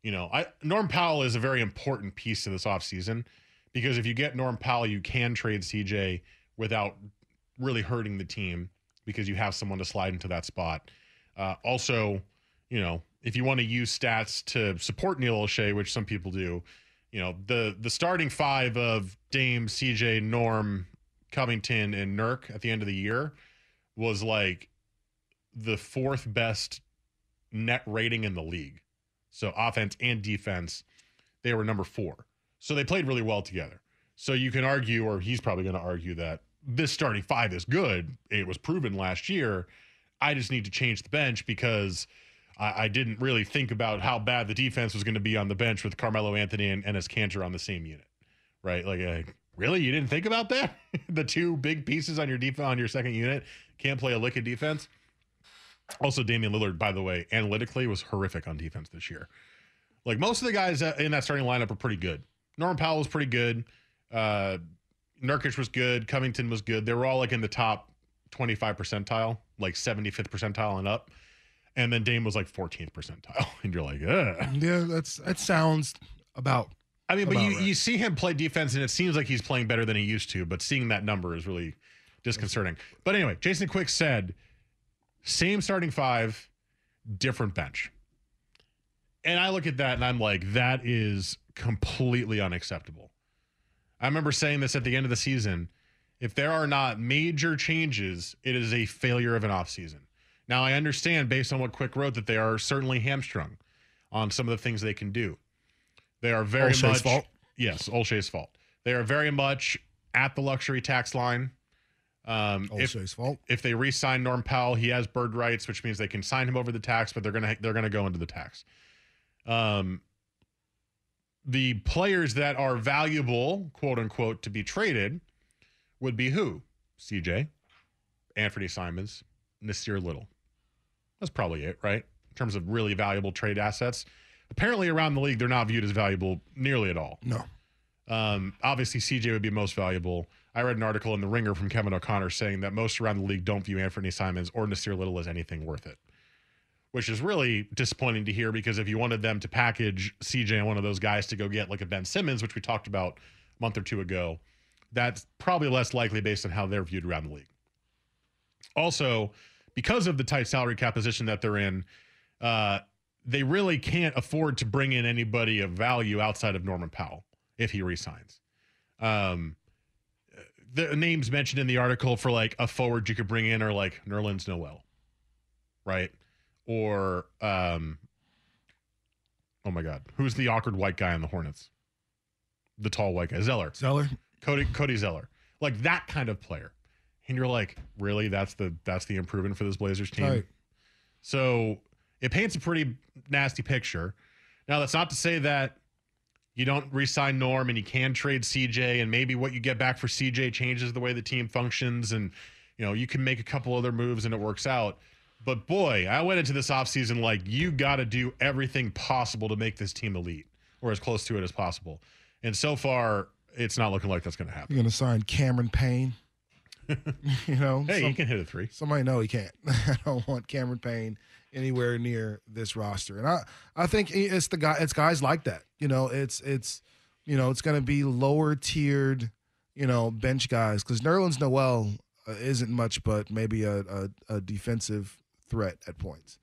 You know, I Norm Powell is a very important piece to this offseason because if you get Norm Powell, you can trade CJ without really hurting the team because you have someone to slide into that spot. Uh, also, you know, if you want to use stats to support Neil Olshey, which some people do, you know, the the starting five of Dame, CJ, Norm, Covington, and Nurk at the end of the year was like the fourth best net rating in the league. So offense and defense, they were number four. So they played really well together. So you can argue, or he's probably going to argue that this starting five is good. It was proven last year. I just need to change the bench because I, I didn't really think about how bad the defense was going to be on the bench with Carmelo Anthony and Enes Kanter on the same unit, right? Like, uh, really, you didn't think about that? (laughs) the two big pieces on your defense on your second unit can't play a lick of defense. Also, Damian Lillard, by the way, analytically was horrific on defense this year. Like most of the guys uh, in that starting lineup are pretty good. Norman Powell was pretty good. Uh, Nurkic was good. Covington was good. They were all like in the top 25 percentile, like 75th percentile and up. And then Dame was like 14th percentile. (laughs) And you're like, Ugh. Yeah, that's that sounds about. I mean, but you, right. you see him play defense, and it seems like he's playing better than he used to. But seeing that number is really disconcerting. But anyway, Jason Quick said, same starting five, different bench. And I look at that and I'm like, that is completely unacceptable. I remember saying this at the end of the season. If there are not major changes, it is a failure of an offseason. Now, I understand based on what Quick wrote that they are certainly hamstrung on some of the things they can do. They are very Olshey's much fault? Yes, Olshey's fault. They are very much at the luxury tax line. Um, if, fault. if they re-sign Norm Powell, he has bird rights, which means they can sign him over the tax, but they're gonna they're gonna go into the tax. Um, the players that are valuable, quote unquote, to be traded would be who? CJ, Anthony Simons, Nassir Little. That's probably it, right? In terms of really valuable trade assets. Apparently, around the league, they're not viewed as valuable nearly at all. No. Um, obviously, CJ would be most valuable. I read an article in The Ringer from Kevin O'Connor saying that most around the league don't view Anthony Simons or Nassir Little as anything worth it, which is really disappointing to hear because if you wanted them to package CJ and one of those guys to go get like a Ben Simmons, which we talked about a month or two ago, that's probably less likely based on how they're viewed around the league. Also, because of the tight salary cap position that they're in, uh, they really can't afford to bring in anybody of value outside of Norman Powell if he resigns. Um, the names mentioned in the article for like a forward you could bring in are like Nerlens Noel, right? Or um, oh my God, who's the awkward white guy on the Hornets? The tall white guy, Zeller. Zeller. Cody Cody Zeller, like that kind of player. And you're like, really? That's the that's the improvement for this Blazers team. Right. So it paints a pretty nasty picture. Now that's not to say that you don't re-sign Norm and you can trade CJ and maybe what you get back for CJ changes the way the team functions and you know you can make a couple other moves and it works out. But boy, I went into this offseason like you got to do everything possible to make this team elite or as close to it as possible. And so far, it's not looking like that's going to happen. You're going to sign Cameron Payne. (laughs) you know, Hey, he can hit a three. Somebody know he can't. (laughs) I don't want Cameron Payne anywhere near this roster, and I I think it's the guy. It's guys like that. You know, it's it's you know it's going to be lower tiered, you know, bench guys because Nerlens Noel uh, isn't much, but maybe a, a a defensive threat at points.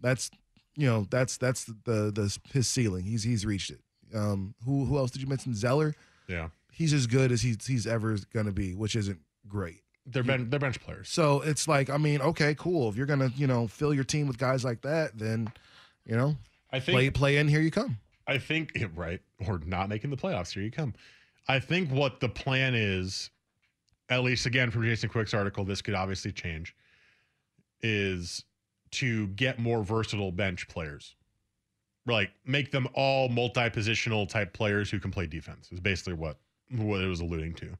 That's you know that's that's the the his ceiling. He's he's reached it. Um, who who else did you mention? Zeller. Yeah. He's as good as he's he's ever going to be, which isn't great. They're ben- they're bench players. So it's like, I mean, okay, cool. If you're gonna, you know, fill your team with guys like that, then, you know, I think play play in. Here you come. I think (laughs) right or not making the playoffs. Here you come. I think what the plan is, at least again from Jason Quick's article, this could obviously change, is to get more versatile bench players. Like make them all multi-positional type players who can play defense. Is basically what what it was alluding to.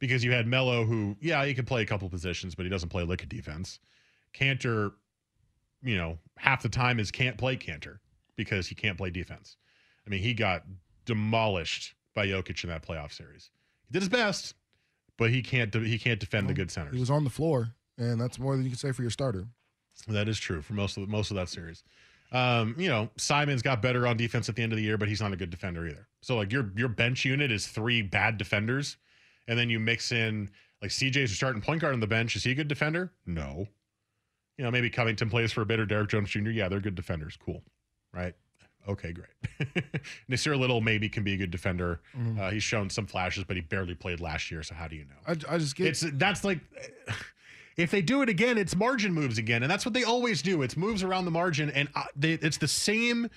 Because you had Melo, who yeah he can play a couple positions, but he doesn't play lick of defense. Kanter, you know, half the time is can't play Kanter because he can't play defense. I mean, he got demolished by Jokic in that playoff series. He did his best, but he can't he can't defend the good centers. He was on the floor, and that's more than you can say for your starter. That is true for most of the, most of that series. Um, you know, Simons got better on defense at the end of the year, but he's not a good defender either. So like your your bench unit is three bad defenders, and then you mix in like CJ's starting point guard on the bench. Is he a good defender? No. You know, maybe Covington plays for a bit or Derrick Jones Jr. Yeah, they're good defenders. Cool. Right. Okay, great. (laughs) Nassir Little maybe can be a good defender. Mhm. Uh, he's shown some flashes, but he barely played last year. So how do you know? I, I just get It's that's like if they do it again, it's margin moves again, and that's what they always do. It's moves around the margin, and uh, they, it's the same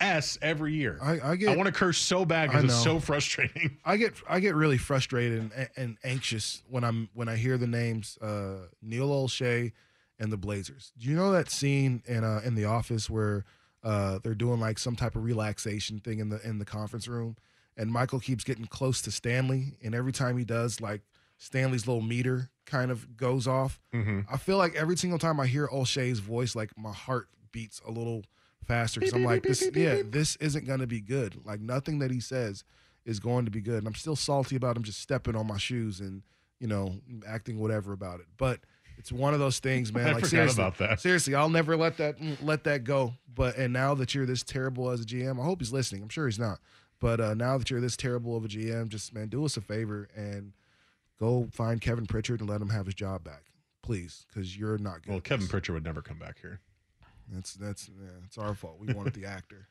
s every year. I, I get. I want to curse so bad because I it's so frustrating. (laughs) I get I get really frustrated and, and anxious when I'm when I hear the names uh, Neil Olshey and the Blazers. Do you know that scene in uh, in the office where uh, they're doing like some type of relaxation thing in the in the conference room, and Michael keeps getting close to Stanley, and every time he does, like Stanley's little meter kind of goes off. Mhm. I feel like every single time I hear Olshey's voice, like my heart beats a little faster because I'm like, this, yeah, this isn't going to be good. Like nothing that he says is going to be good. And I'm still salty about him just stepping on my shoes and you know acting whatever about it. But it's one of those things, (laughs) man. I like forgot seriously, about that. seriously, I'll never let that let that go. But and now that you're this terrible as a GM, I hope he's listening. I'm sure he's not. But uh, now that you're this terrible of a GM, just man, do us a favor and go find Kevin Pritchard and let him have his job back, please, because you're not good. Well, Kevin Pritchard would never come back here. That's that's yeah, it's our fault. We wanted the (laughs) actor.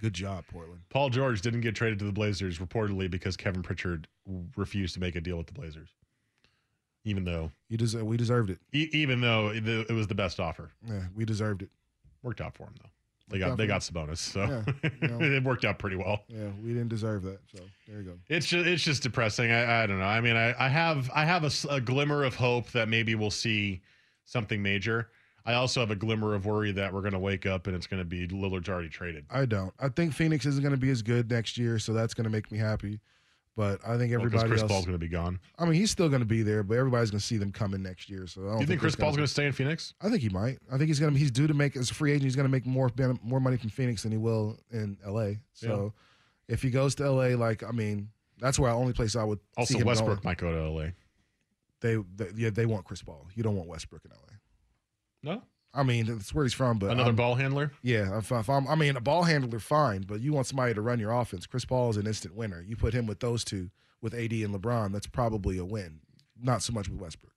Good job, Portland. Paul George didn't get traded to the Blazers reportedly because Kevin Pritchard refused to make a deal with the Blazers, even though You deserve. We deserved it. e- even though it, it was the best offer. Yeah, we deserved it. Worked out for him though. They got out they got Sabonis, so Yeah, (laughs) you know. it worked out pretty well. Yeah, we didn't deserve that. So there you go. It's just it's just depressing. I, I don't know. I mean, I, I have I have a glimmer of hope that maybe we'll see something major. I also have a glimmer of worry that we're going to wake up and it's going to be Lillard's already traded. I don't. I think Phoenix isn't going to be as good next year, so that's going to make me happy. But I think Well, everybody Chris else. Paul's going to be gone. I mean, he's still going to be there, but everybody's going to see them coming next year. So I don't you think Chris Paul's going to stay in Phoenix? I think he might. I think he's gonna. He's due to make as a free agent. He's gonna make more more money from Phoenix than he will in L.A. So if he goes to L.A., like I mean, that's where the only place I would Also, Westbrook going. might go to LA. They, they yeah they want Chris Paul. You don't want Westbrook in L.A. No, I mean that's where he's from. But Another I'm- ball handler? Yeah, if, if I'm, I mean a ball handler, fine. But you want somebody to run your offense. Chris Paul is an instant winner. You put him with those two, with AD and LeBron, that's probably a win. Not so much with Westbrook.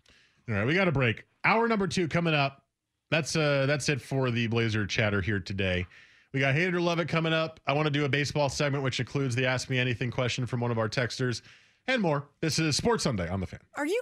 All right, we got a break. Hour number two coming up. That's uh that's it for the Blazer chatter here today. We got hate it or love it coming up. I want to do a baseball segment, which includes the Ask Me Anything question from one of our texters and more. This is Sports Sunday on the fan. Are you?